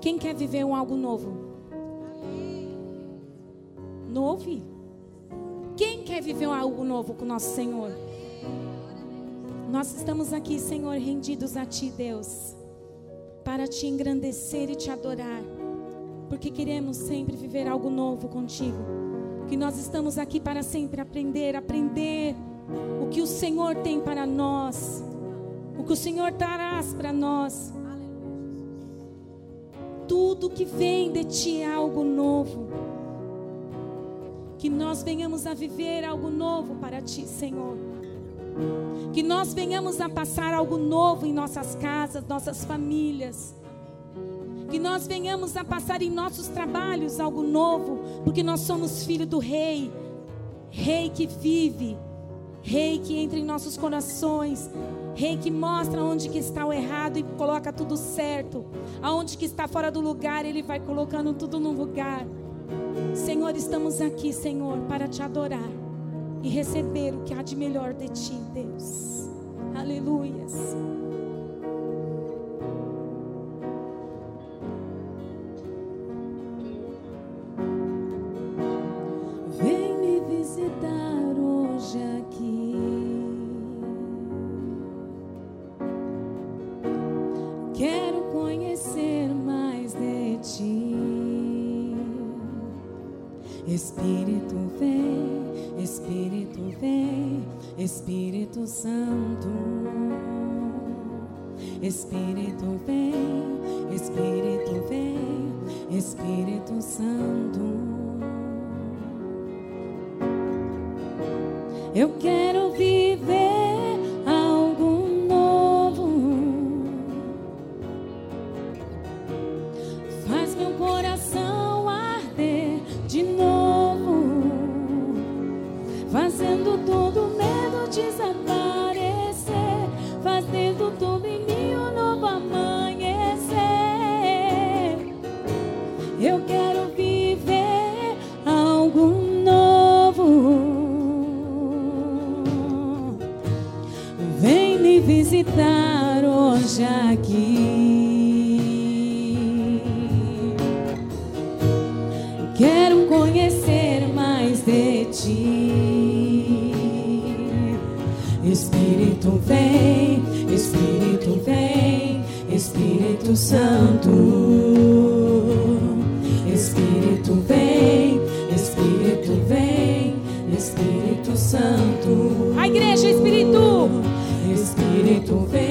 Quem quer viver um algo novo? Novo? Quem quer viver um algo novo com o nosso Senhor? Nós estamos aqui, Senhor, rendidos a Ti, Deus, para Te engrandecer e Te adorar, porque queremos sempre viver algo novo contigo. Que nós estamos aqui para sempre aprender, aprender o que o Senhor tem para nós, o que o Senhor traz para nós. Tudo que vem de Ti é algo novo. Que nós venhamos a viver algo novo para Ti, Senhor. Que nós venhamos a passar algo novo em nossas casas, nossas famílias. Que nós venhamos a passar em nossos trabalhos algo novo, porque nós somos filho do Rei, Rei que vive, Rei que entra em nossos corações, Rei que mostra onde que está o errado e coloca tudo certo, aonde que está fora do lugar, Ele vai colocando tudo no lugar. Senhor, estamos aqui, Senhor, para te adorar e receber o que há de melhor de ti, Deus. Aleluias. Espírito Santo. A igreja, Espírito. Espírito vem,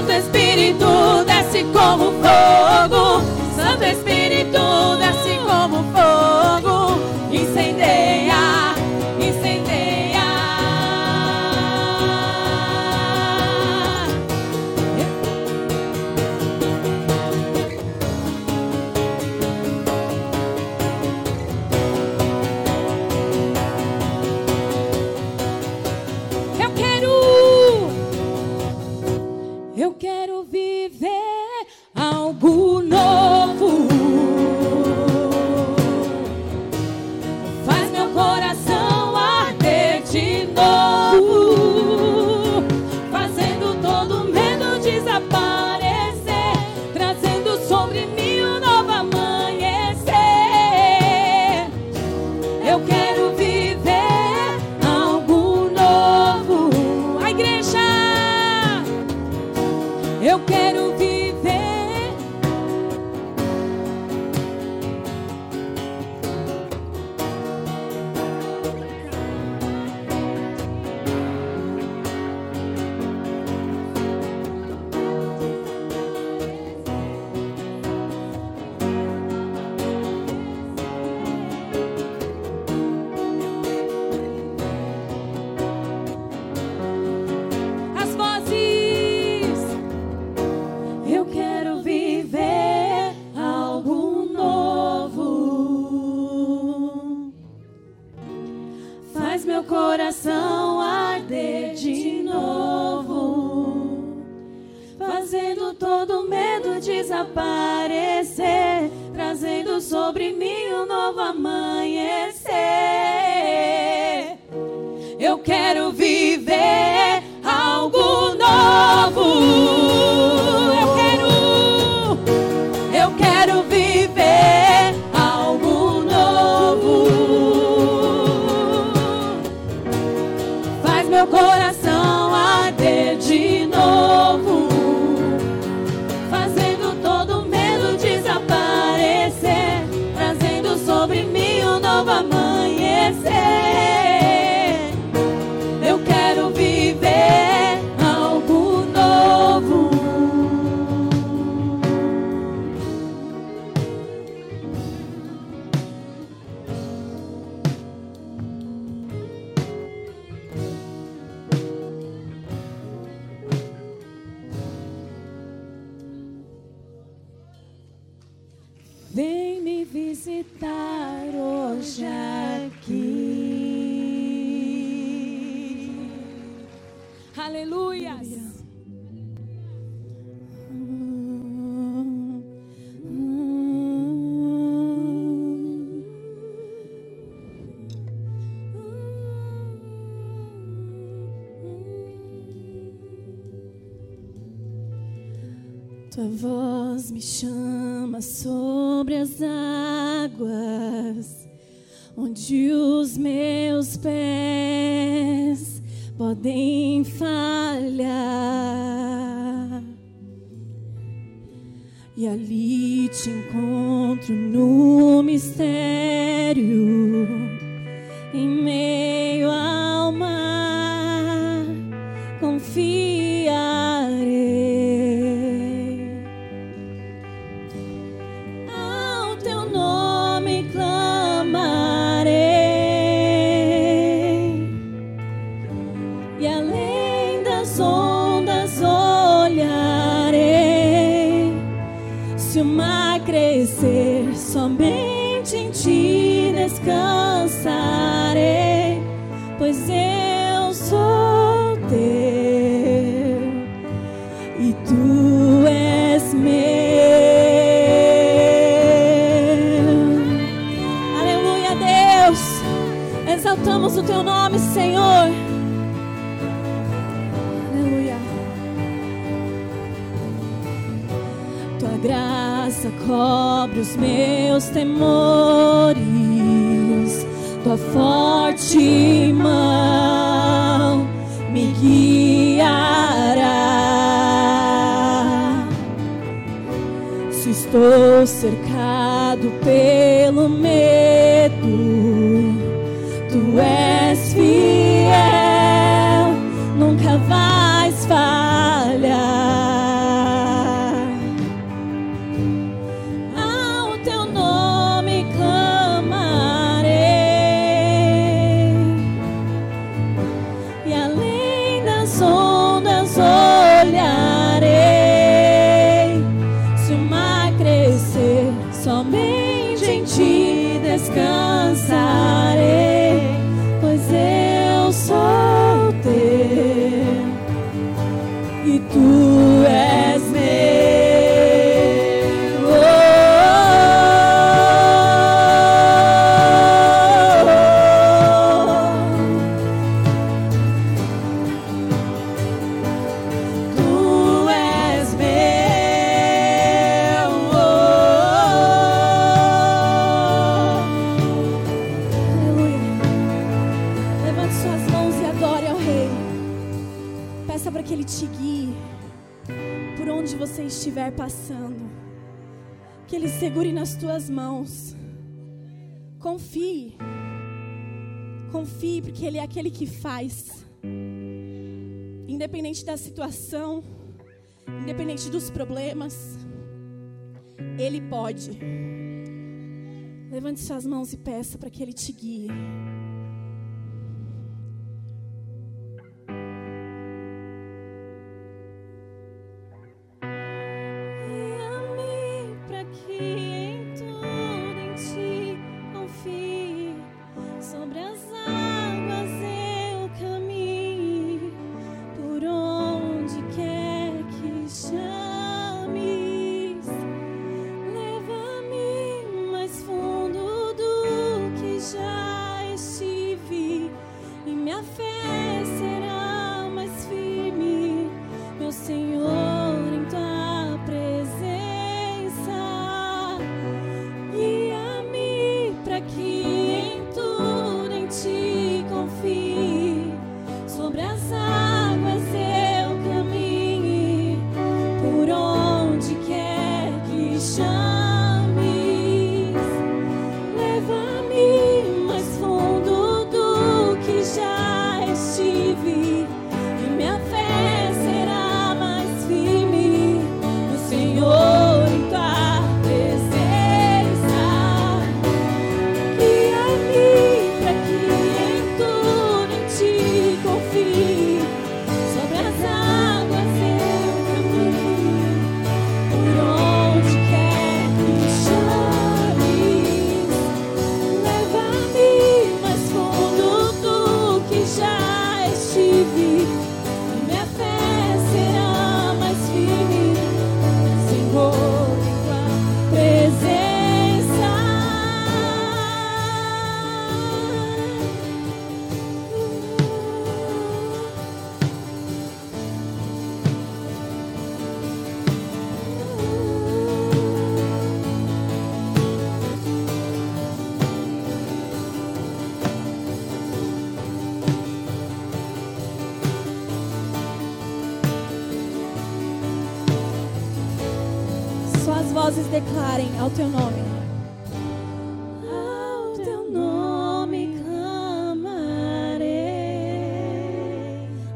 Santo Espírito desce como fogo. Santo Espírito esteja aqui. Aleluias. Tua voz me chama sobre as hoje os meus pés podem fazer. Ele segure nas tuas mãos. Confie. Confie, porque Ele é aquele que faz. Independente da situação, independente dos problemas, Ele pode. Levante suas mãos e peça para que Ele te guie.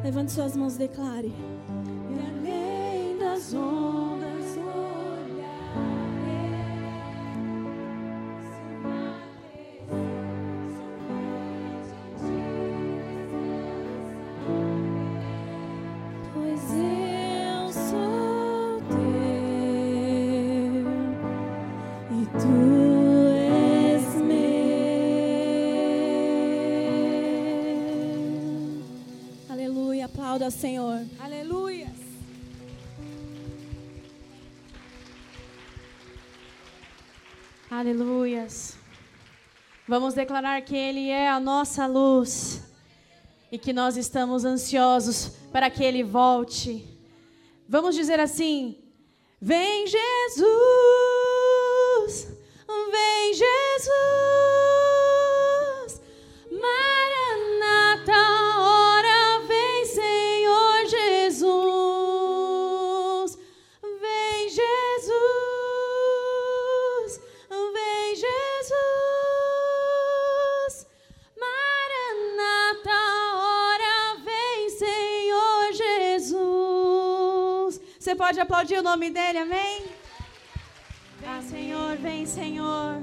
Levante suas mãos e declare. E além das ondas. Obrigada, Senhor. Aleluia. Aleluias. Vamos declarar que Ele é a nossa luz e que nós estamos ansiosos para que Ele volte. Vamos dizer assim: Vem Jesus, vem Jesus. Pode aplaudir o nome dele, amém? Vem, amém. Senhor, vem, Senhor.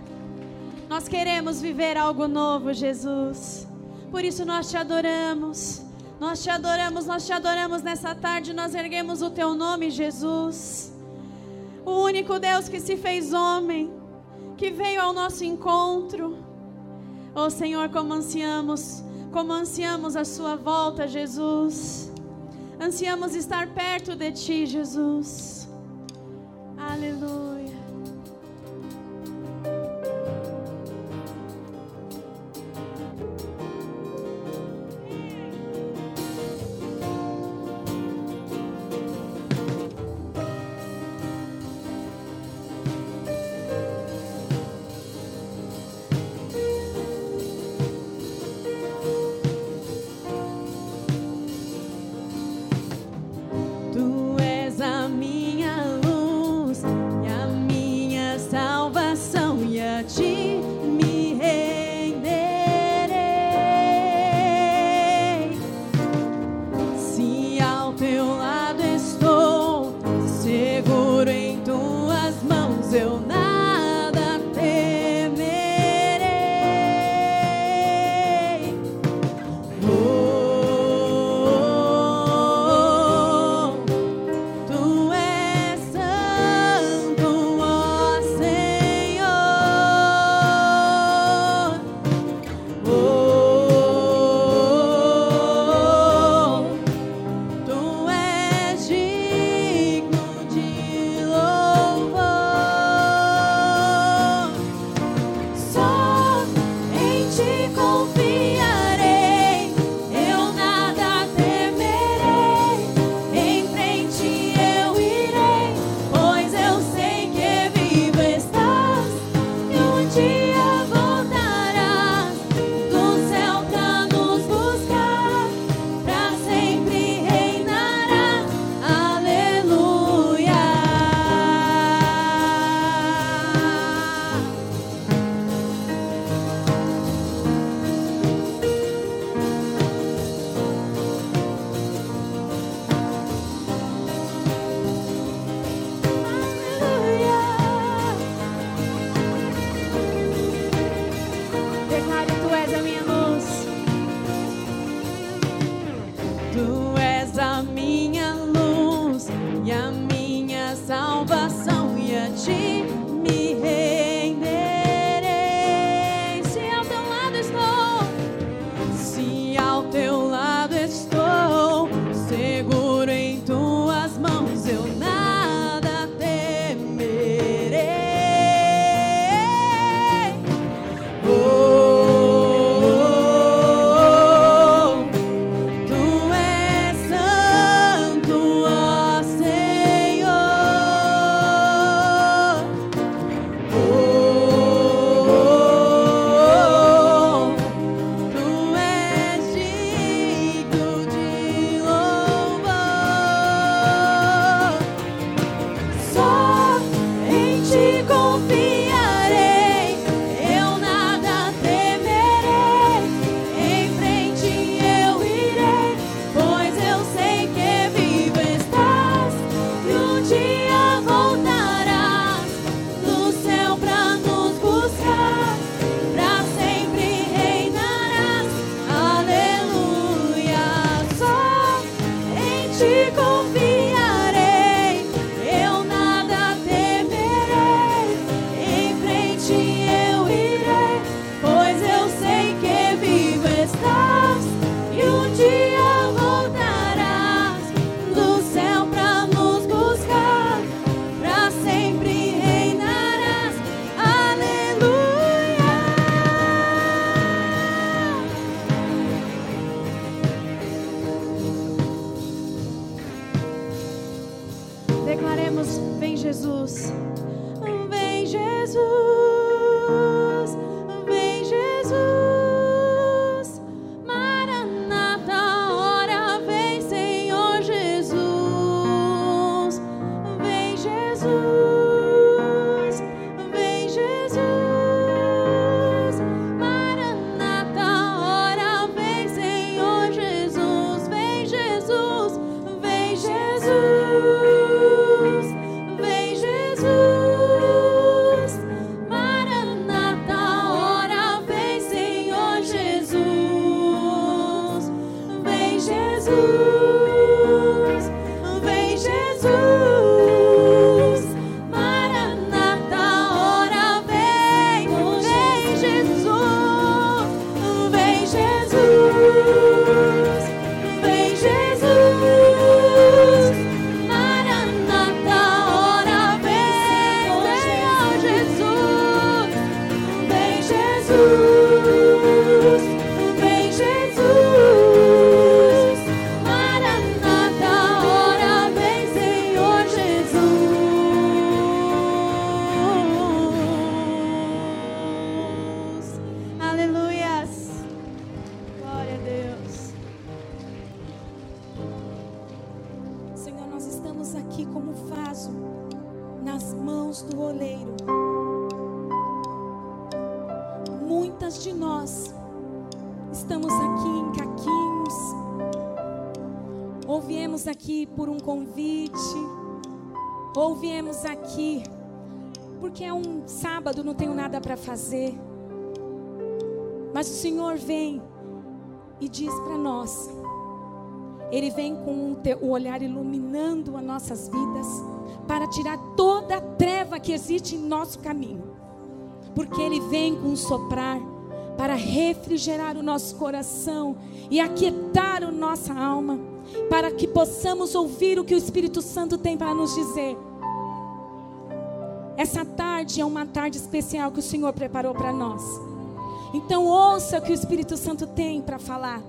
Nós queremos viver algo novo, Jesus. Por isso nós te adoramos. Nós te adoramos, nós te adoramos nessa tarde. Nós erguemos o teu nome, Jesus. O único Deus que se fez homem, que veio ao nosso encontro. Oh Senhor, como ansiamos, como ansiamos a sua volta, Jesus. Ansiamos estar perto de ti, Jesus. Aleluia. Jesus. Tirar toda a treva que existe em nosso caminho. Porque Ele vem com um soprar para refrigerar o nosso coração e aquietar a nossa alma, para que possamos ouvir o que o Espírito Santo tem para nos dizer. Essa tarde é uma tarde especial que o Senhor preparou para nós. Então ouça o que o Espírito Santo tem para falar.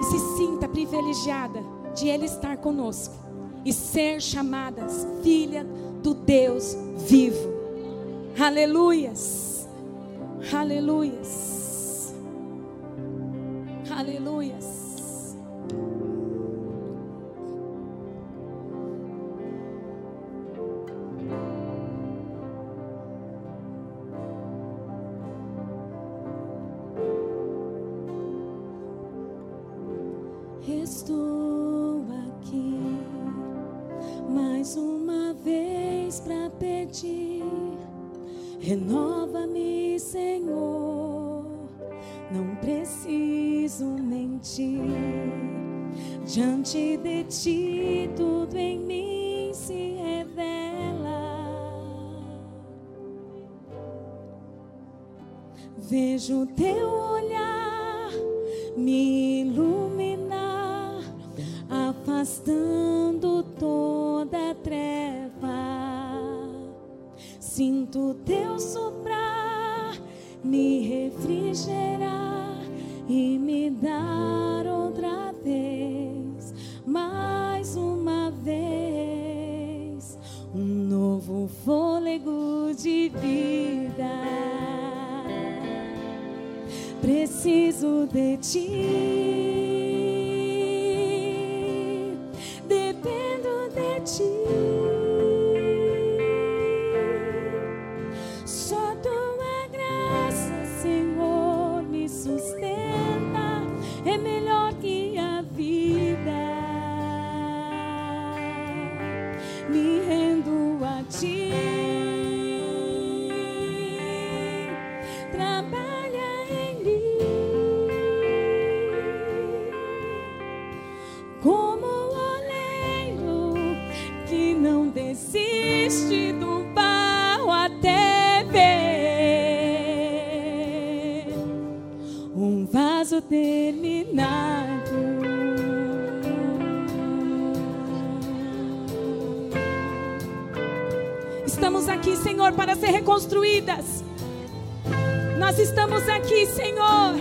E se sinta privilegiada de Ele estar conosco e ser chamadas filha do Deus vivo. Aleluias. Aleluias. Aleluias. Renova-me, Senhor. Não preciso mentir. Diante de ti, tudo em mim se revela. Vejo teu olhar me iluminar, afastando Sinto teu soprar, me refrigerar e me dar outra vez, mais uma vez, um novo fôlego de vida. Preciso de ti. Senhor, para ser reconstruídas. Nós estamos aqui, Senhor.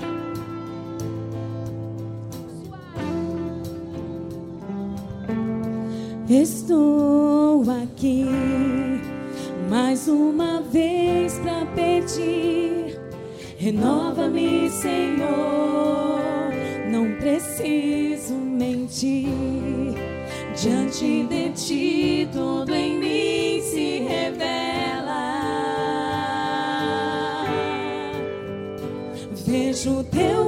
Estou aqui mais uma vez para pedir. Renova-me, Senhor. Não preciso mentir. Diante de ti, tudo em vejo teu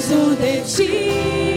preciso de ti.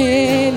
É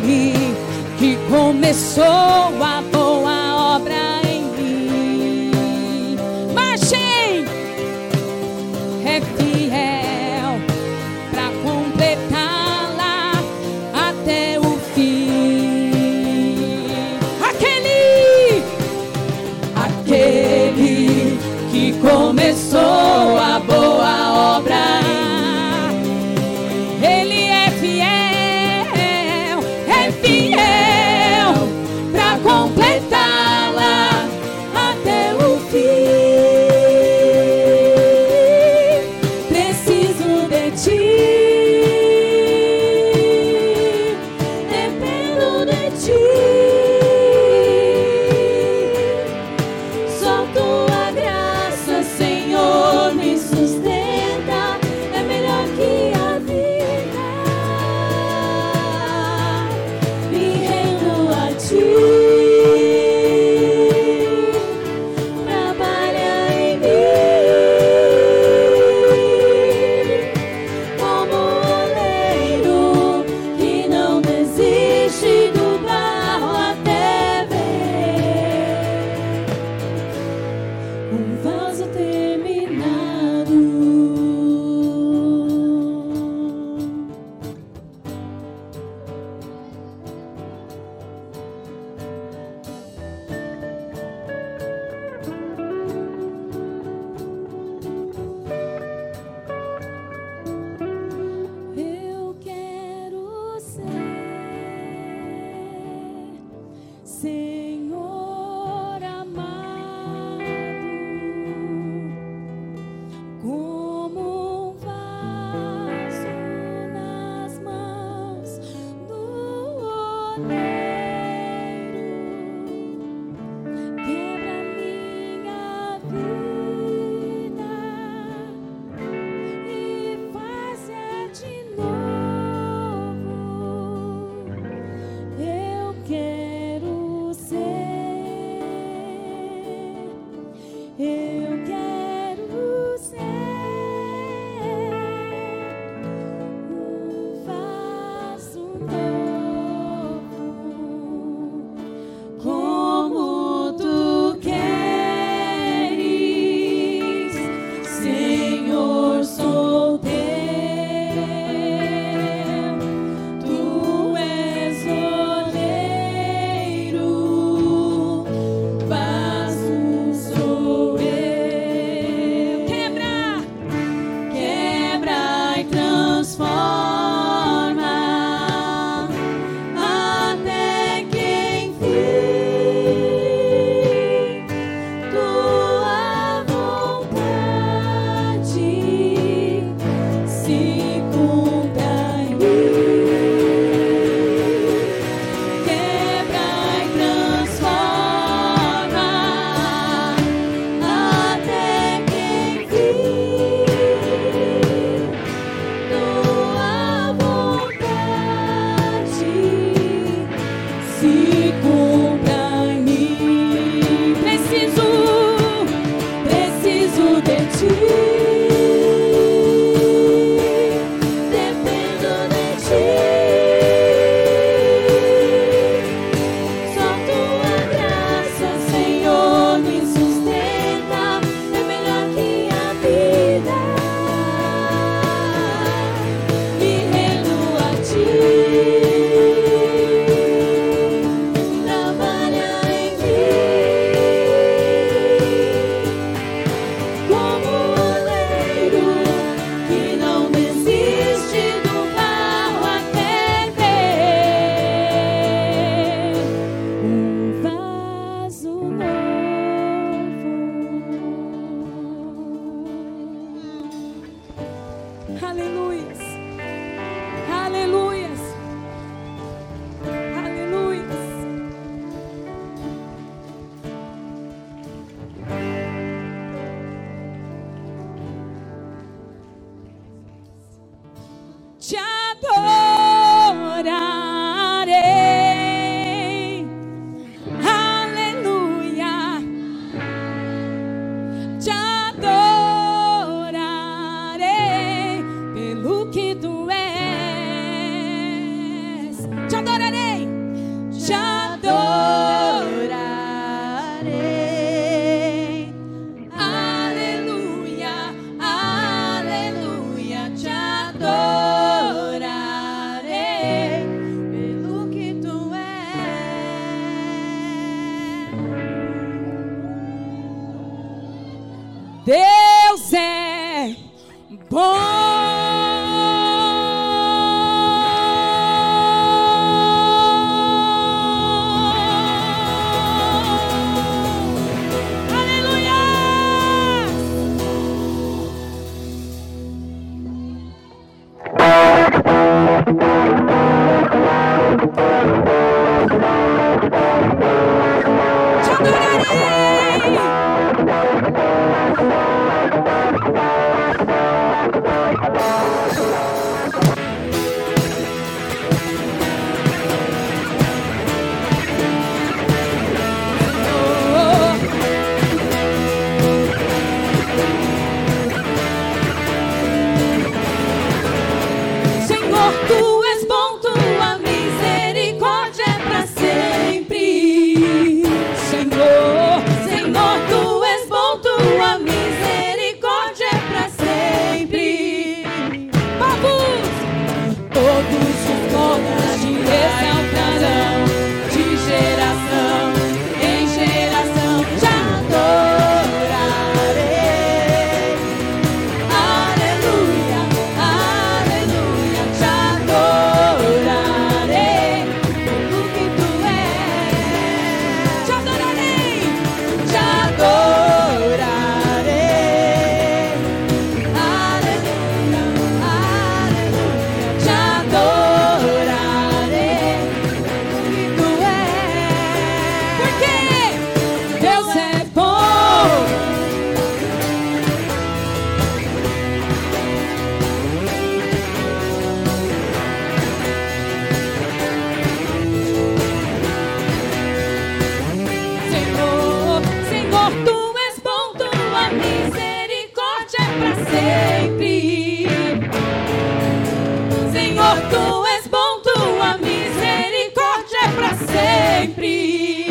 sempre.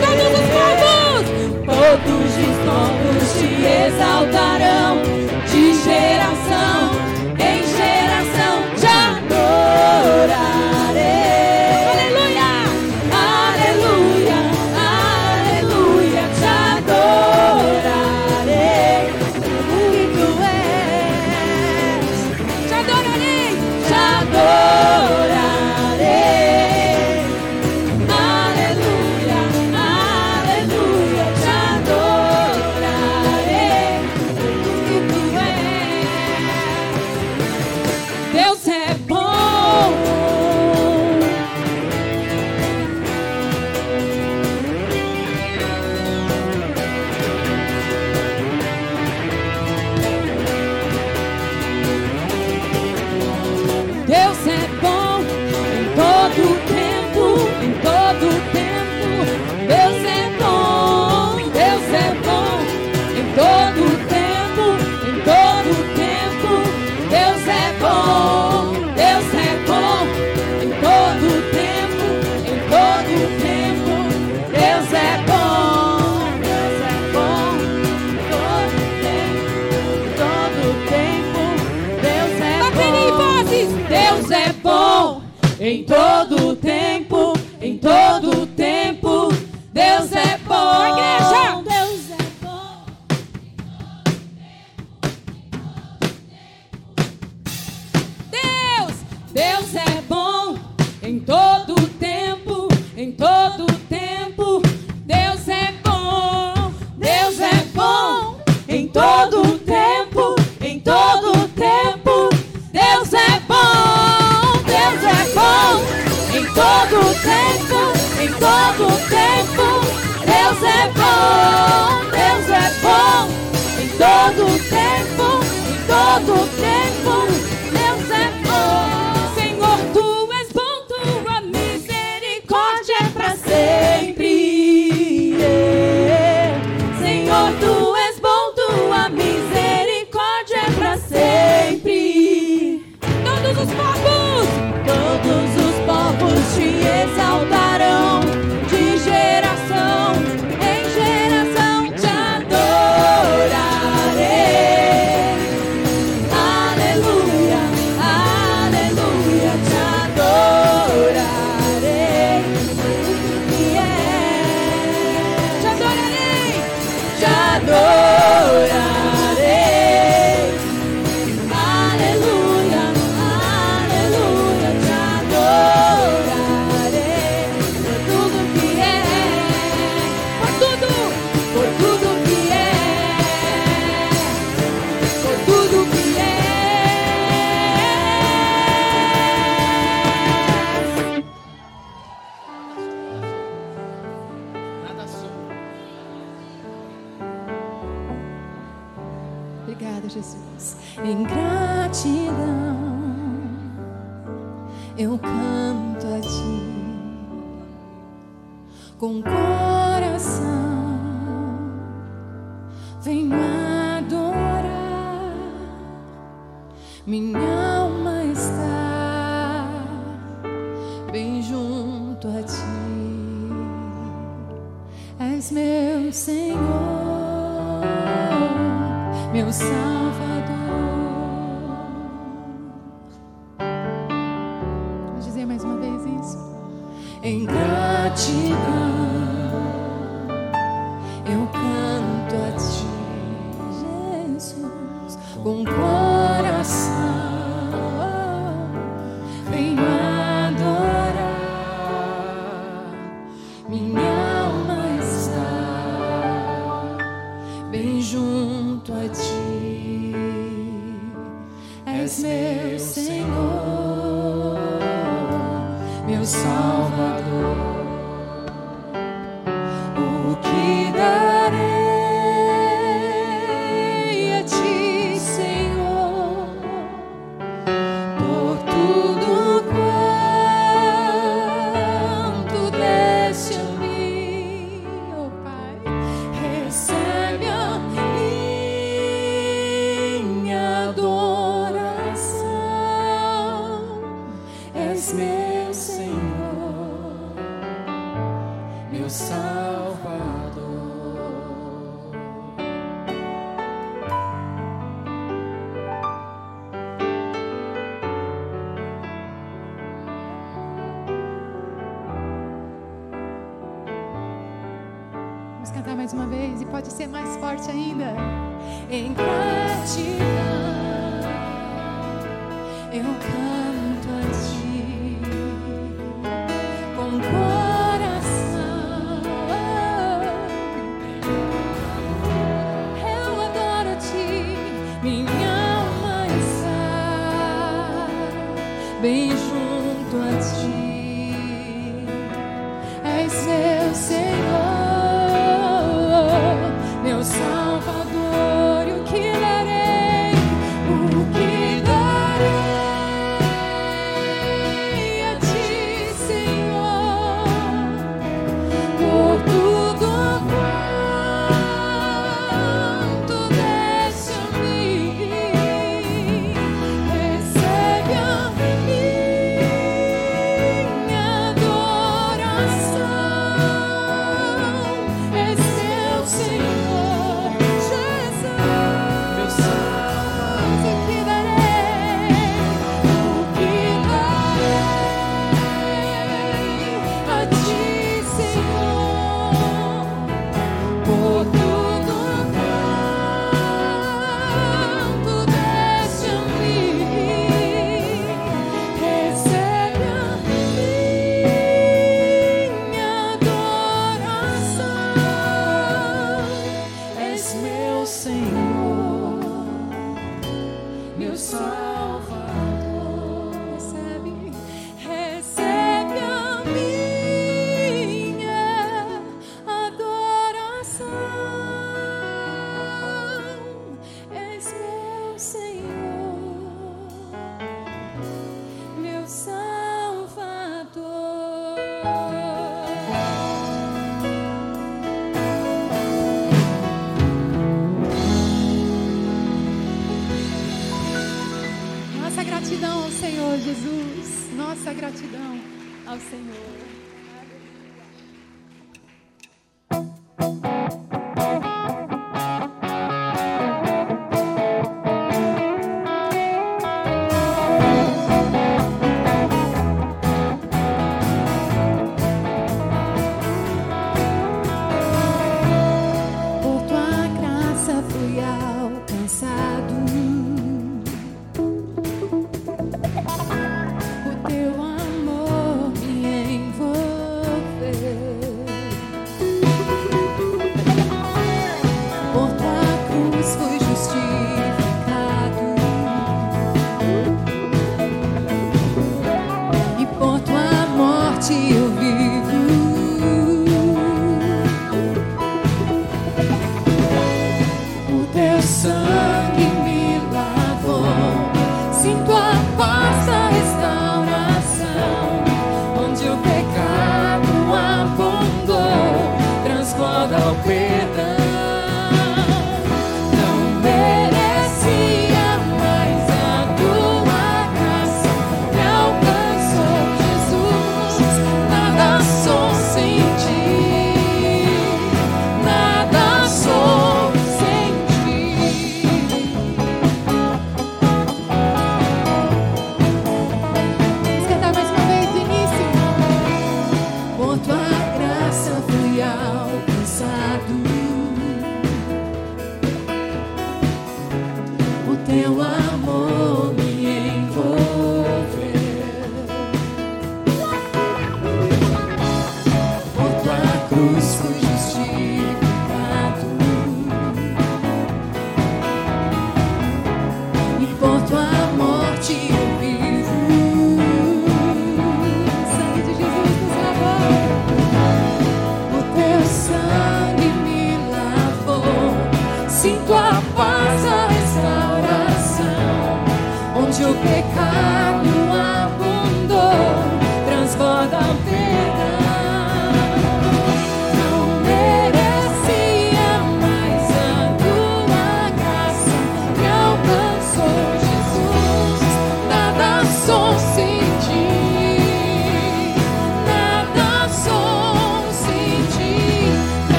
Todos os povos, todos os povos te exaltarão,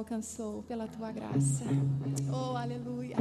alcançou pela tua graça. Oh, aleluia.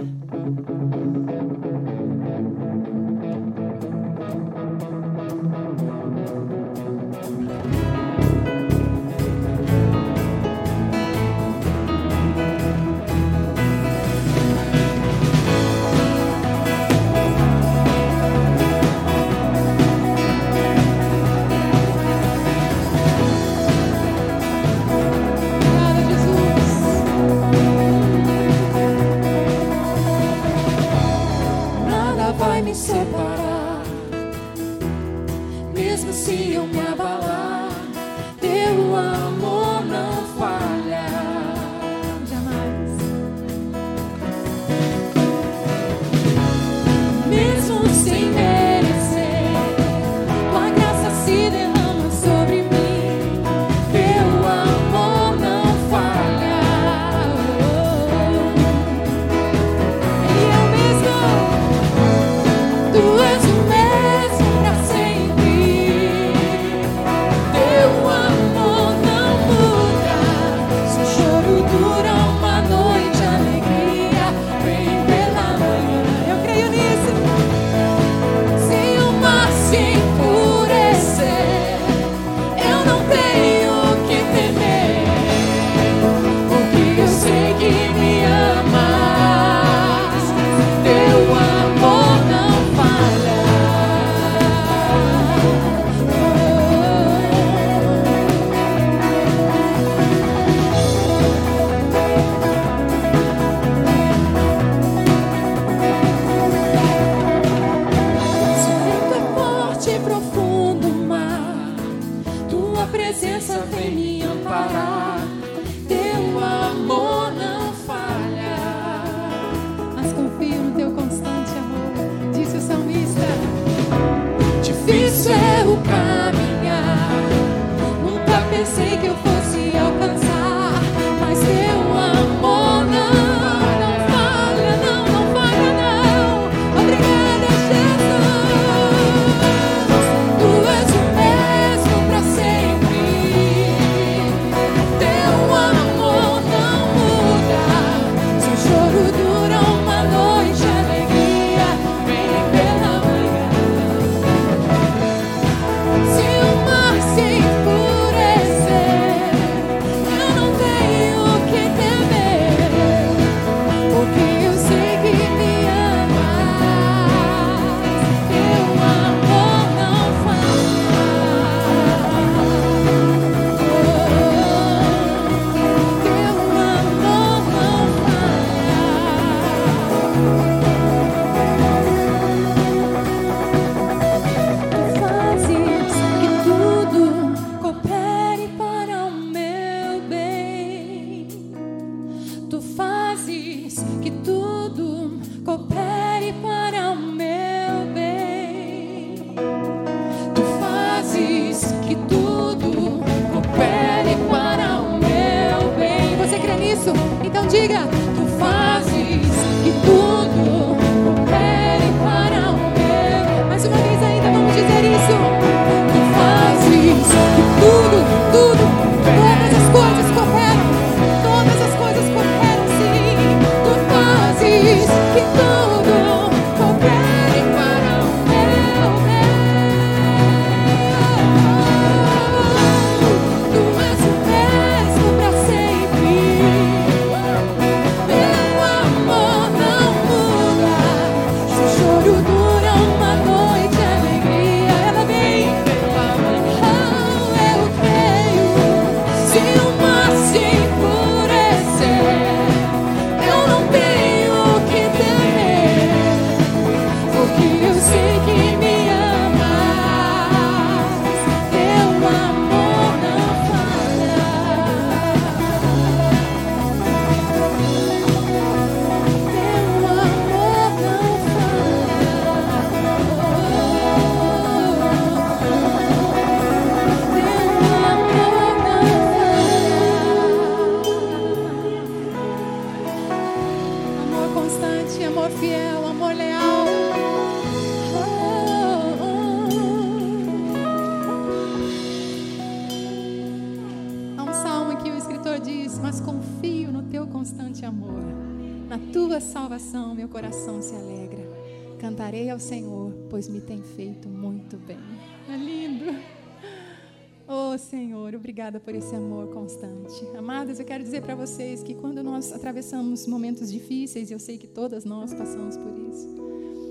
Por esse amor constante. Amadas, eu quero dizer para vocês que quando nós atravessamos momentos difíceis, eu sei que todas nós passamos por isso,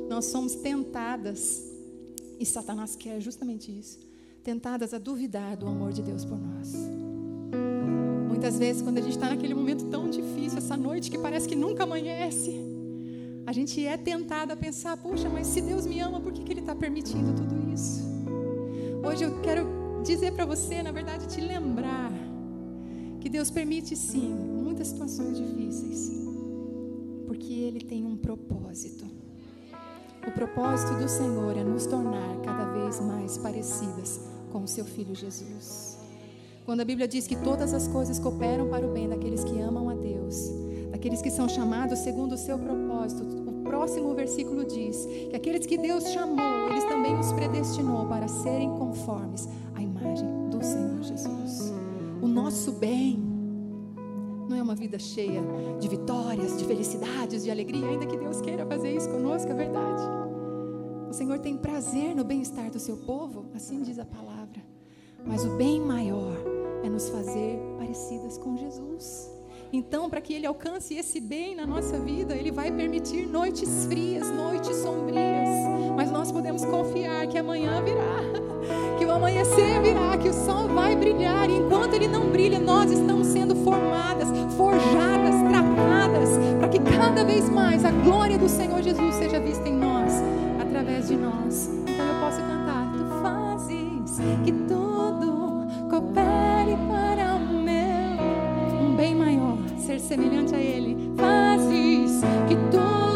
nós somos tentadas, e Satanás quer justamente isso tentadas a duvidar do amor de Deus por nós. Muitas vezes, quando a gente está naquele momento tão difícil, essa noite que parece que nunca amanhece, a gente é tentado a pensar: puxa, mas se Deus me ama, por que, que Ele está permitindo tudo isso? Hoje eu quero dizer para você, na verdade, te lembrar que Deus permite sim muitas situações difíceis, porque Ele tem um propósito. O propósito do Senhor é nos tornar cada vez mais parecidas com o Seu Filho Jesus. Quando a Bíblia diz que todas as coisas cooperam para o bem daqueles que amam a Deus, daqueles que são chamados segundo o seu propósito. O próximo versículo diz que aqueles que Deus chamou, eles também os predestinou para serem conformes à imagem do Senhor Jesus. O nosso bem não é uma vida cheia de vitórias, de felicidades, de alegria, ainda que Deus queira fazer isso conosco, é verdade. O Senhor tem prazer no bem-estar do seu povo, assim diz a palavra. Mas o bem maior é nos fazer parecidas com Jesus. Então, para que Ele alcance esse bem na nossa vida, Ele vai permitir noites frias, noites sombrias. Mas nós podemos confiar que amanhã virá, que o amanhecer virá, que o sol vai brilhar. E enquanto ele não brilha, nós estamos sendo formadas, forjadas, tratadas, para que cada vez mais a glória do Senhor Jesus seja vista em nós, através de nós. Então eu posso cantar: Tu fazes que tudo ser semelhante a Ele. Fazes que tudo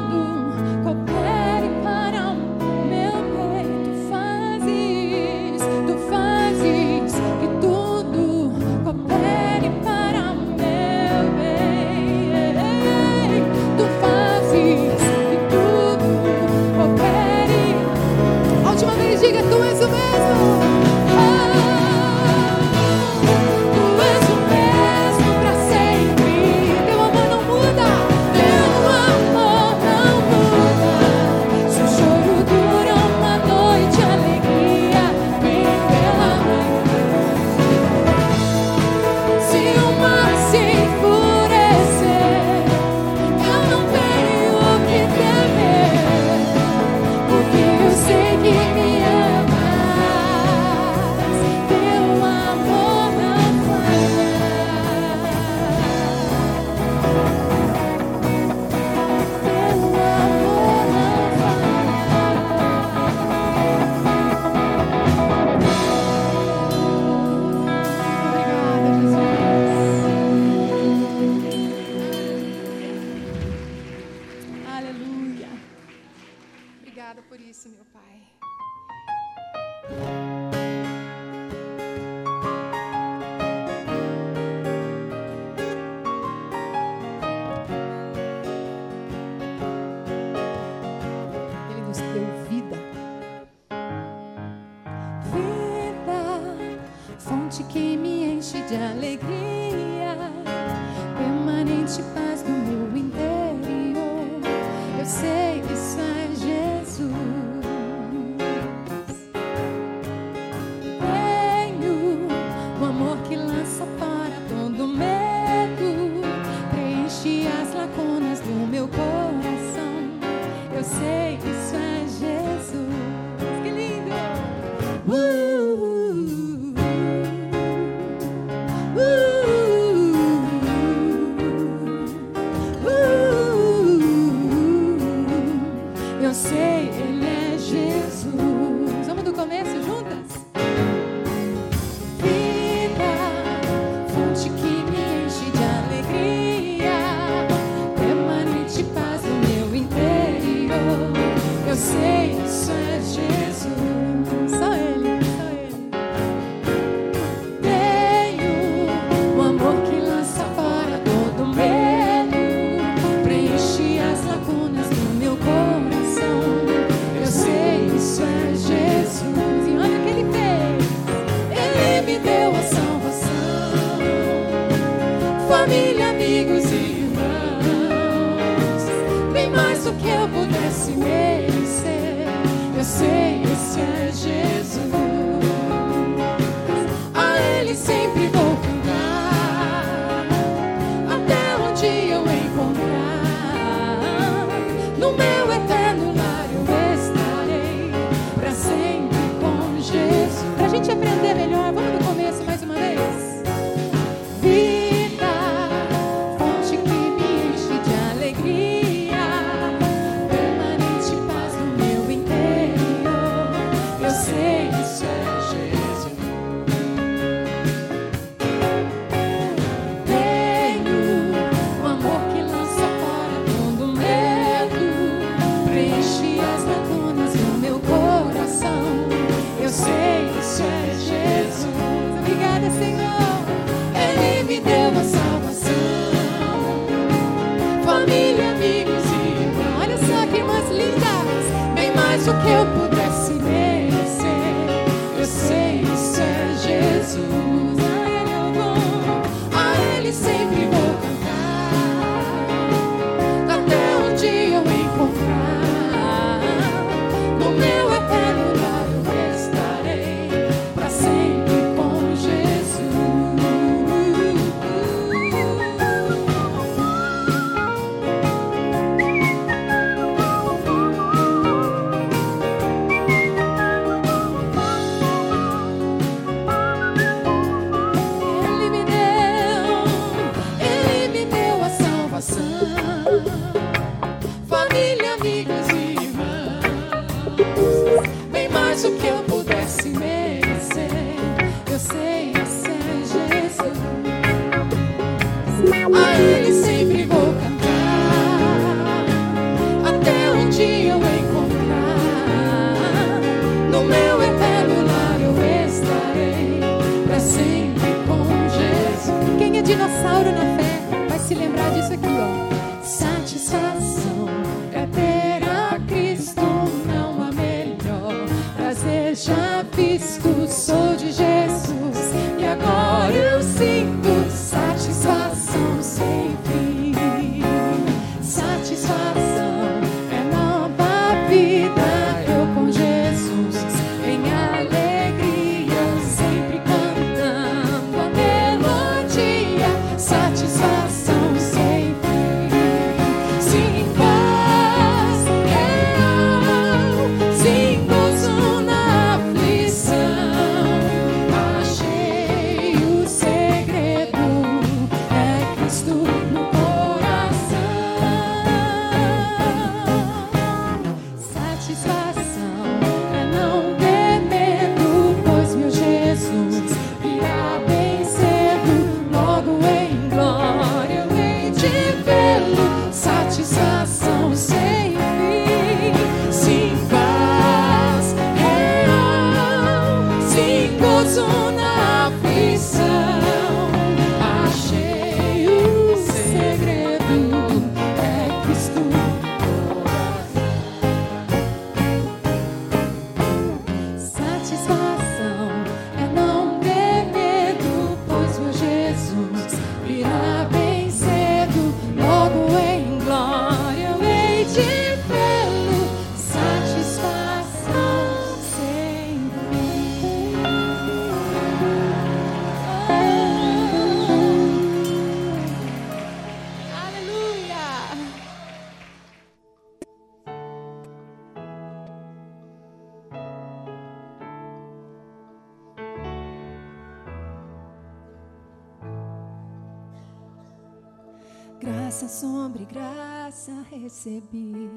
Graça sobre graça recebi,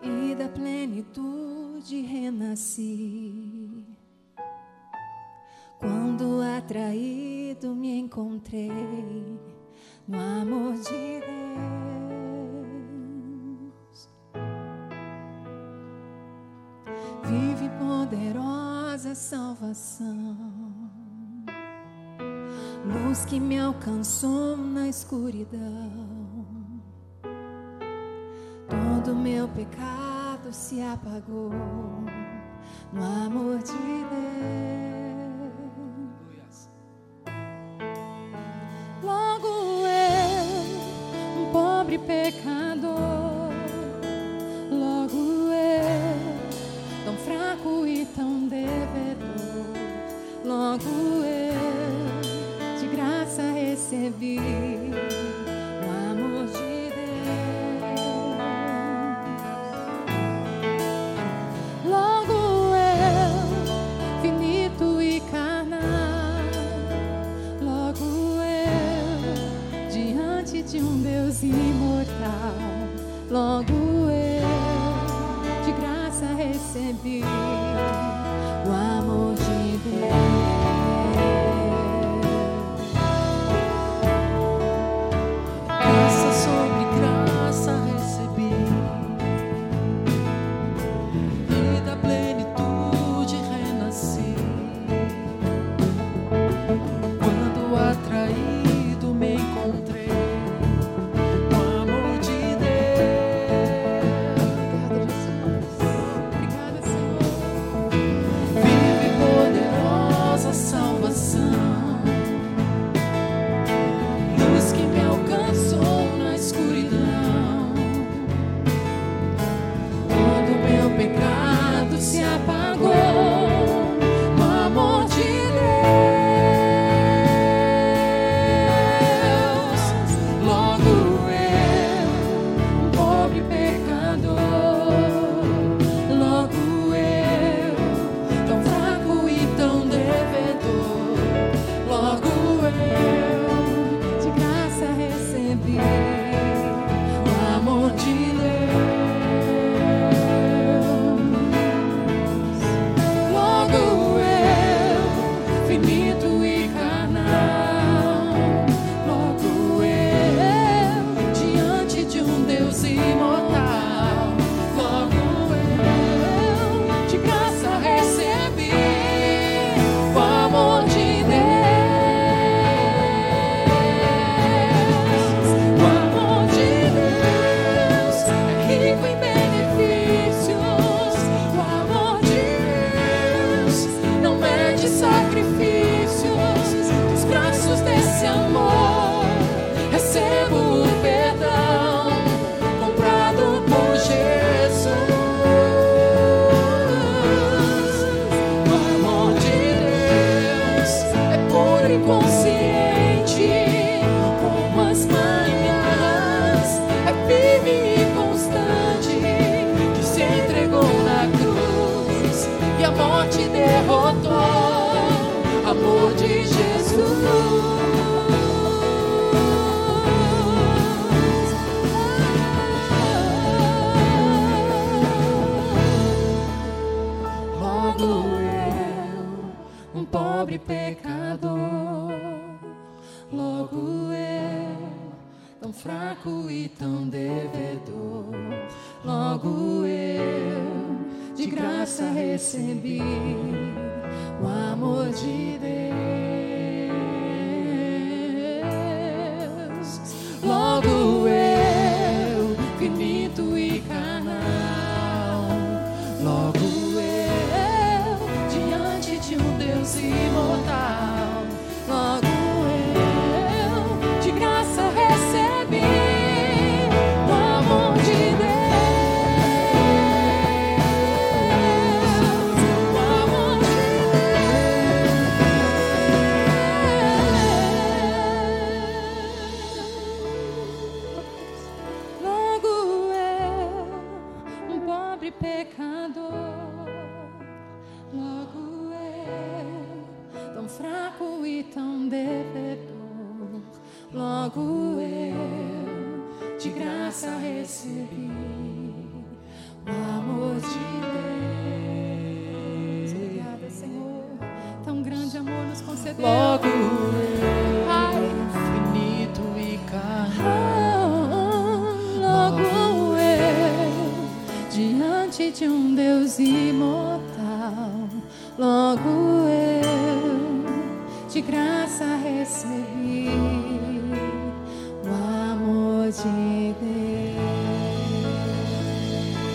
e da plenitude renasci. Quando atraído me encontrei no amor de Deus. Vive poderosa salvação luz que me alcançou na escuridão. Todo meu pecado se apagou no amor de Deus.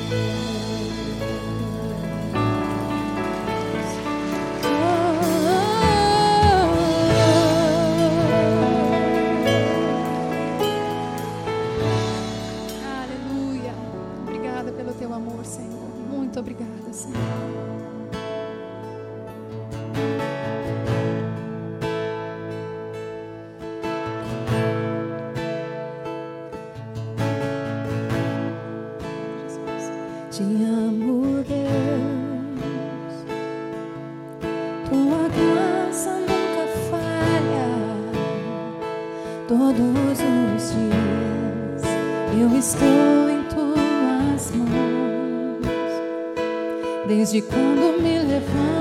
Deus. Desde quando me levanto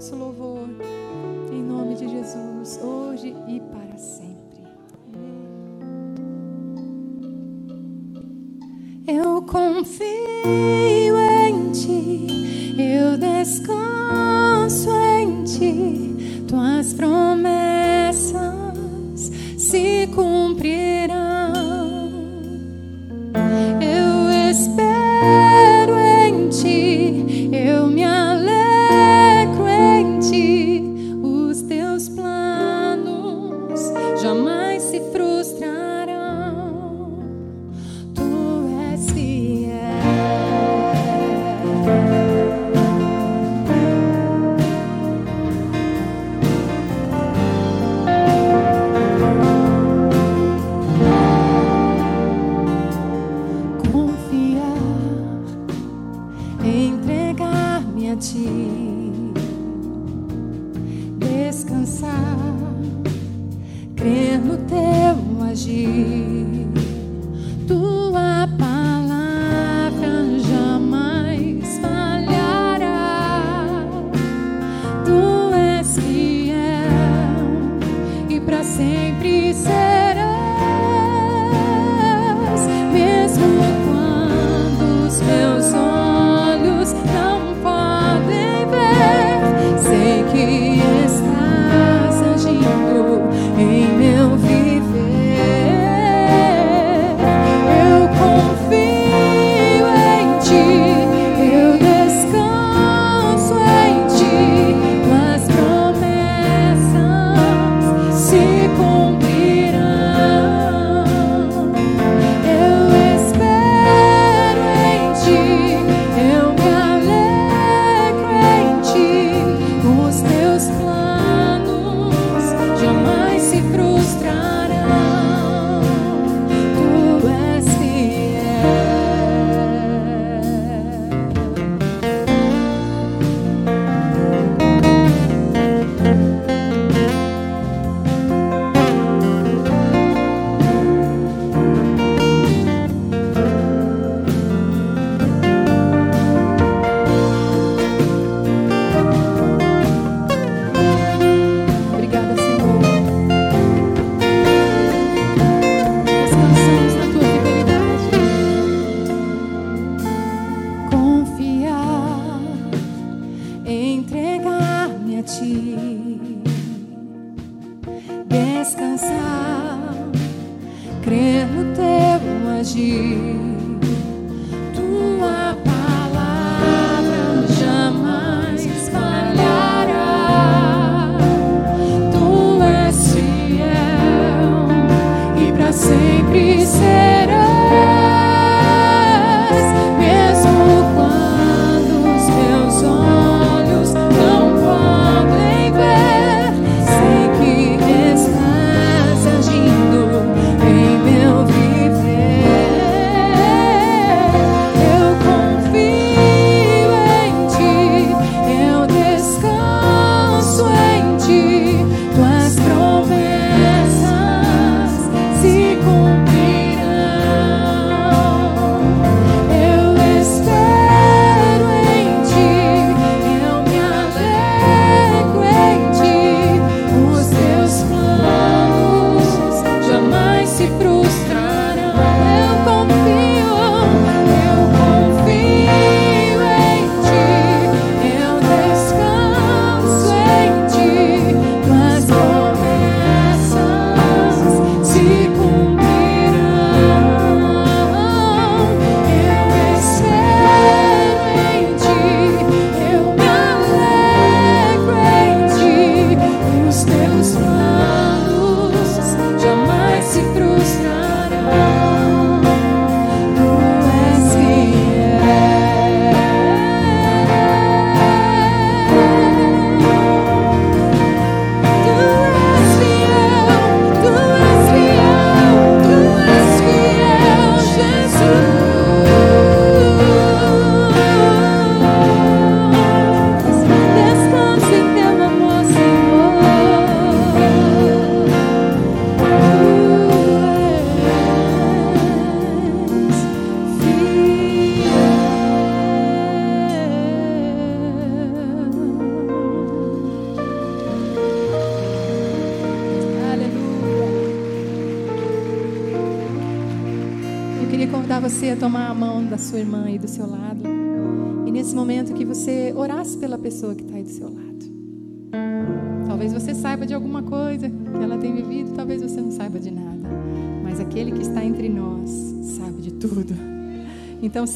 nosso louvor. Em nome de Jesus, hoje e para sempre. Eu confio em ti, eu descanso em ti, tuas promessas se cumprirão.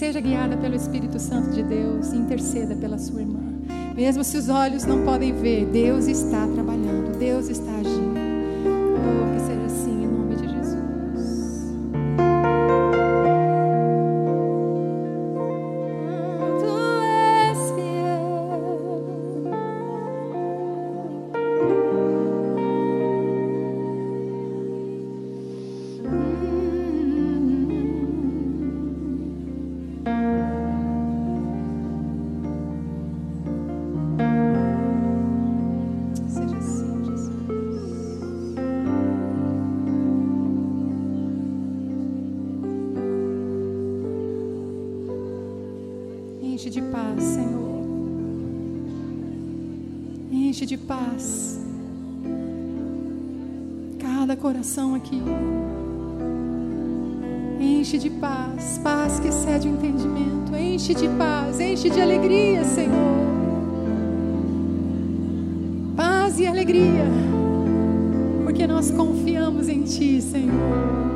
Seja guiada pelo Espírito Santo de Deus e interceda pela sua irmã. Mesmo se os olhos não podem ver, Deus está trabalhando, Deus está coração aqui. Enche de paz, paz que excede o entendimento. Enche de paz, enche de alegria, Senhor. Paz e alegria, porque nós confiamos em Ti, Senhor.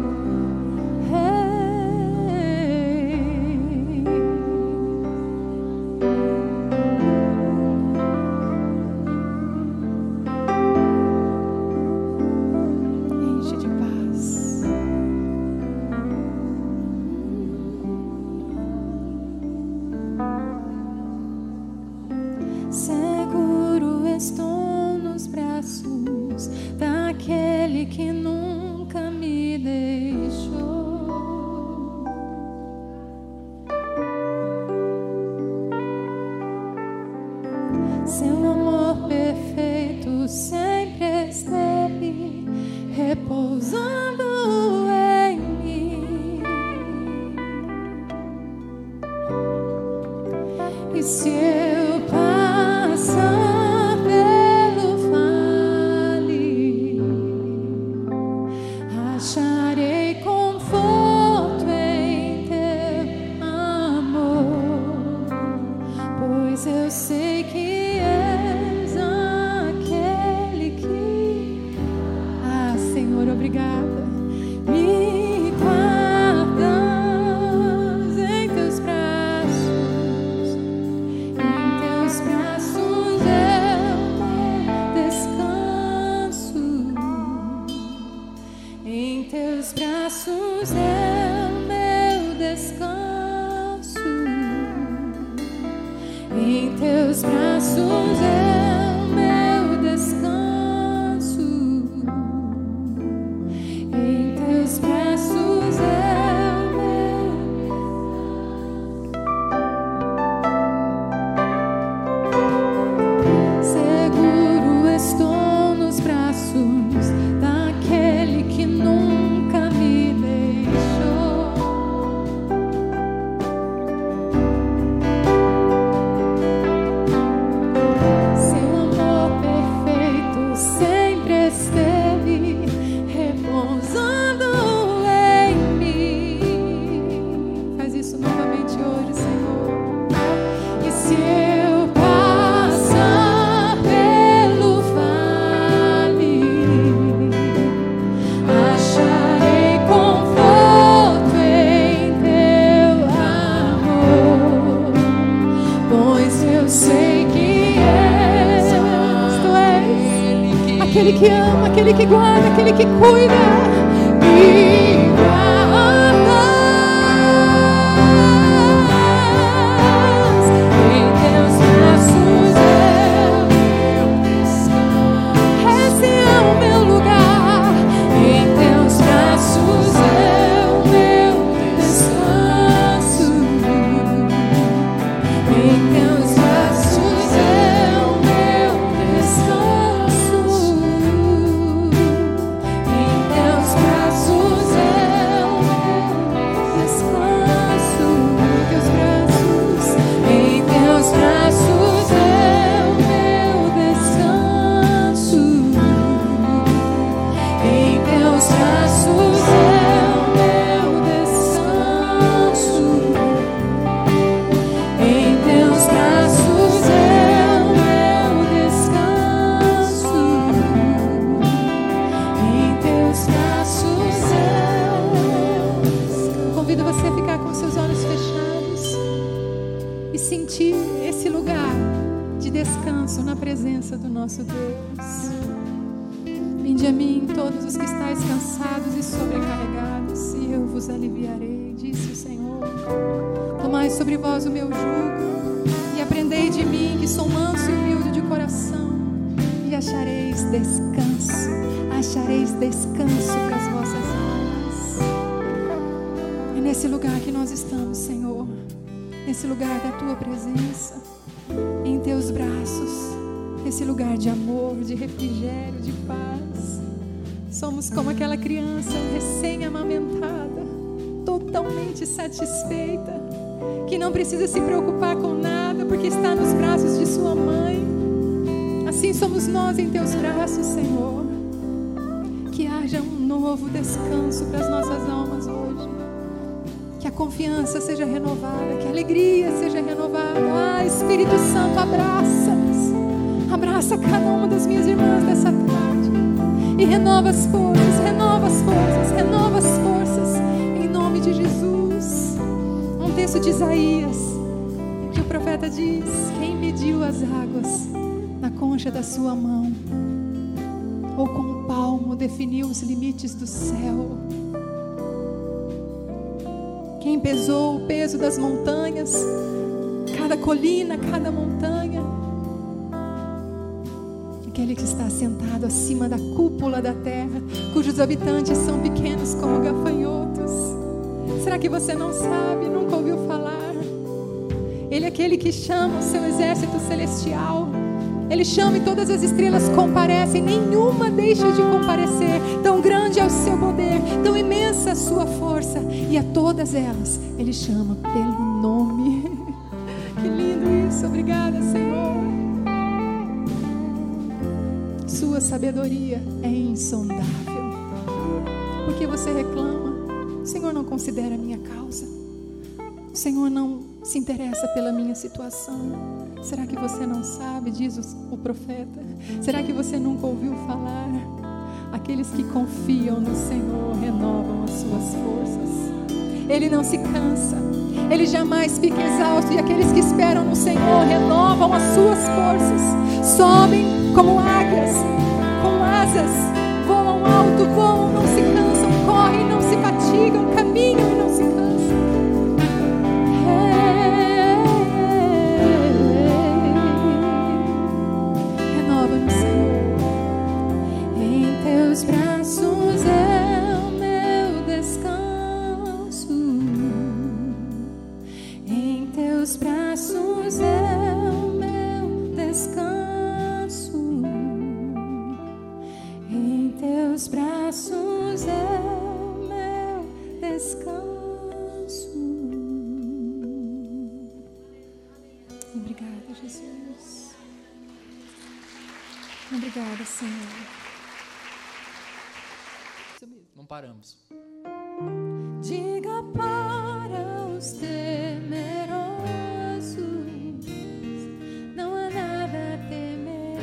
Montanhas, cada colina, cada montanha. Aquele que está sentado acima da cúpula da terra, cujos habitantes são pequenos como gafanhotos. Será que você não sabe, nunca ouviu falar? Ele é aquele que chama o seu exército celestial. Ele chama e todas as estrelas comparecem, nenhuma deixa de comparecer. Tão grande é o seu poder, tão imensa a sua força, e a todas elas ele chama pelo nome. Que lindo isso, obrigada, Senhor. Sua sabedoria é insondável. Por que você reclama? O Senhor não considera a minha causa. O Senhor não se interessa pela minha situação. Será que você não sabe, diz o, profeta? Será que você nunca ouviu falar? Aqueles que confiam no Senhor renovam as suas forças. Ele não se cansa, ele jamais fica exausto. E aqueles que esperam no Senhor renovam as suas forças, sobem como águias, com asas, voam alto, voam, não se cansam, correm, não se fatigam, caminham Senhor. Não paramos. Diga para os temerosos: não há nada a temer.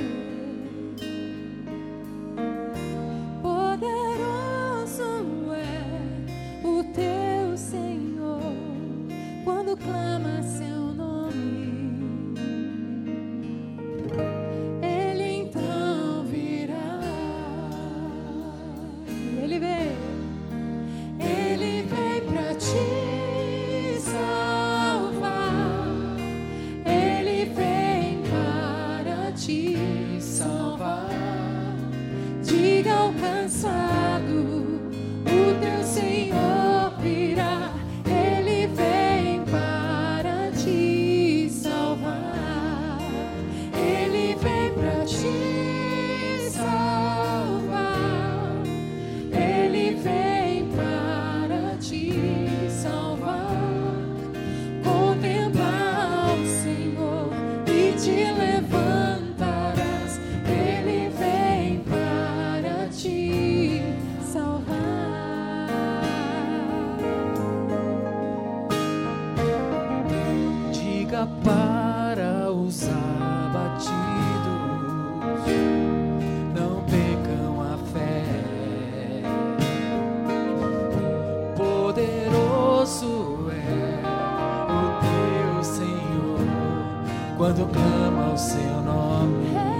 Poderoso é o teu Senhor quando clama Poderoso é o teu Senhor quando clama o seu nome.